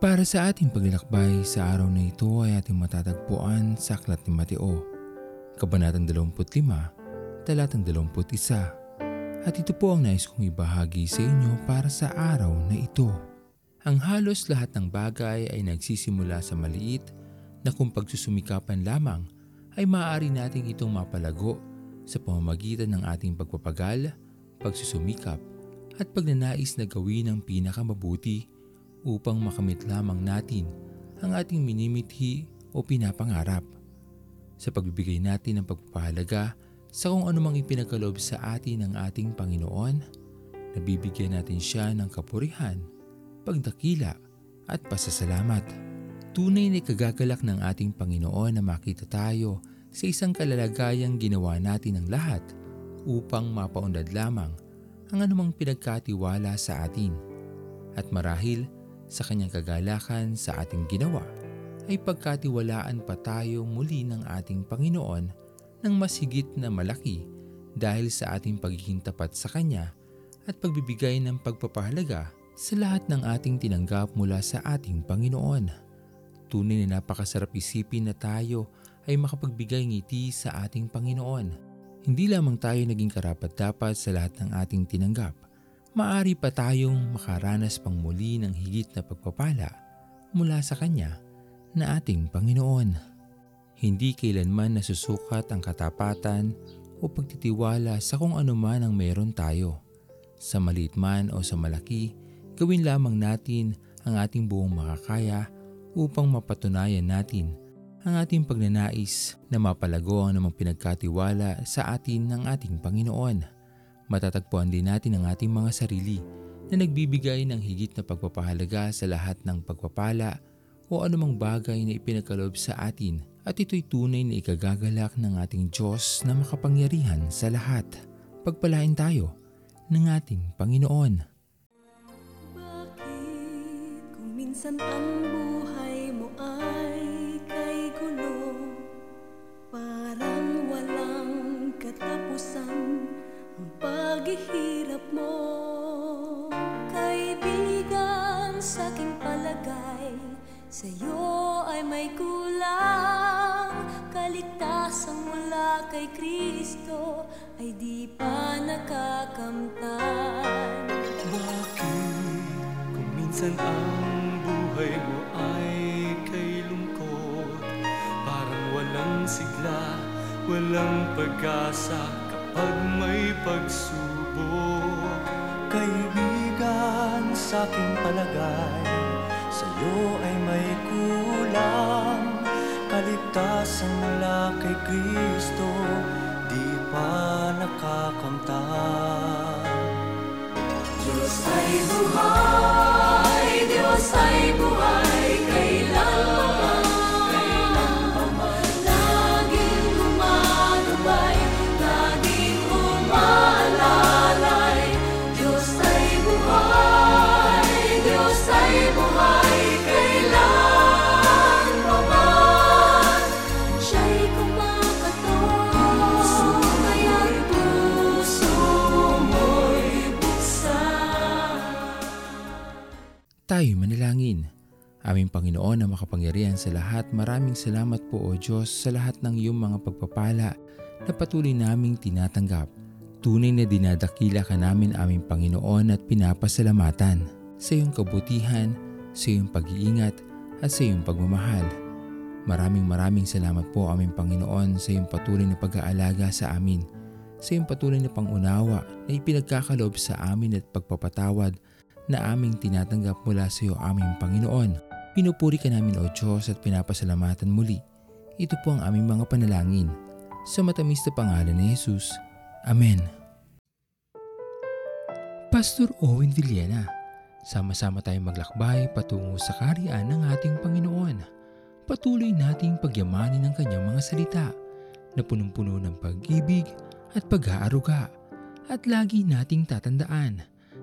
Para sa ating paglalakbay sa araw na ito ay ating matatagpuan sa Aklat ni Mateo, Kabanatang 25, Talatang 21. At ito po ang nais kong ibahagi sa inyo para sa araw na ito. Ang halos lahat ng bagay ay nagsisimula sa maliit na kung pagsusumikapan lamang ay maaari nating itong mapalago sa pamamagitan ng ating pagpapagal, pagsusumikap at pagnanais na gawin ang pinakamabuti upang makamit lamang natin ang ating minimithi o pinapangarap. Sa pagbibigay natin ng pagpapahalaga sa kung anumang ipinagkaloob sa atin ng ating Panginoon, nabibigyan natin siya ng kapurihan, pagdakila at pasasalamat. Tunay na kagagalak ng ating Panginoon na makita tayo sa isang kalalagayang ginawa natin ng lahat upang mapaundad lamang ang anumang pinagkatiwala sa atin. At marahil, sa kanyang kagalakan sa ating ginawa, ay pagkatiwalaan pa tayo muli ng ating Panginoon ng mas higit na malaki dahil sa ating pagiging tapat sa Kanya at pagbibigay ng pagpapahalaga sa lahat ng ating tinanggap mula sa ating Panginoon. Tunay na napakasarap isipin na tayo ay makapagbigay ngiti sa ating Panginoon. Hindi lamang tayo naging karapat-dapat sa lahat ng ating tinanggap, maari pa tayong makaranas pang muli ng higit na pagpapala mula sa Kanya na ating Panginoon. Hindi kailanman nasusukat ang katapatan o pagtitiwala sa kung ano man ang meron tayo. Sa maliit man o sa malaki, gawin lamang natin ang ating buong makakaya upang mapatunayan natin ang ating pagnanais na mapalago ang namang pinagkatiwala sa atin ng ating Panginoon matatagpuan din natin ang ating mga sarili na nagbibigay ng higit na pagpapahalaga sa lahat ng pagpapala o anumang bagay na ipinagkaloob sa atin at ito'y tunay na ikagagalak ng ating Diyos na makapangyarihan sa lahat. Pagpalain tayo ng ating Panginoon. Bakit kung minsan ang buhay mo ay kay gulo Parang walang katapusan paghihirap mo. Kaibigan sa aking palagay Sa'yo ay may kulang. Kaligtasan mula kay Kristo Ay di pa nakakamtan. Bakit? Kung minsan ang buhay mo ay kay lungkot Parang walang sigla, walang pag-asa kapag may pagsubok Kaibigan sa aking palagay Sa'yo ay may kulang. Kaligtasan mula kay Kristo Di pa nakakamtan Diyos ay buhay, Diyos ay buhay, Tayo manalangin. Aming Panginoon na makapangyarihan sa lahat, maraming salamat po o Diyos sa lahat ng iyong mga pagpapala na patuloy naming tinatanggap. Tunay na dinadakila ka namin aming Panginoon at pinapasalamatan sa iyong kabutihan, sa iyong pag-iingat at sa iyong pagmamahal. Maraming maraming salamat po aming Panginoon sa iyong patuloy na pag-aalaga sa amin, sa iyong patuloy na pangunawa na ipinagkakaloob sa amin at pagpapatawad na aming tinatanggap mula sa iyo aming Panginoon. Pinupuri ka namin o Diyos at pinapasalamatan muli. Ito po ang aming mga panalangin. Sa matamis na pangalan ni Jesus. Amen. Pastor Owen Villena, sama-sama tayong maglakbay patungo sa kariyan ng ating Panginoon. Patuloy nating pagyamanin ang kanyang mga salita na punong-puno ng pag-ibig at pag-aaruga. At lagi nating tatandaan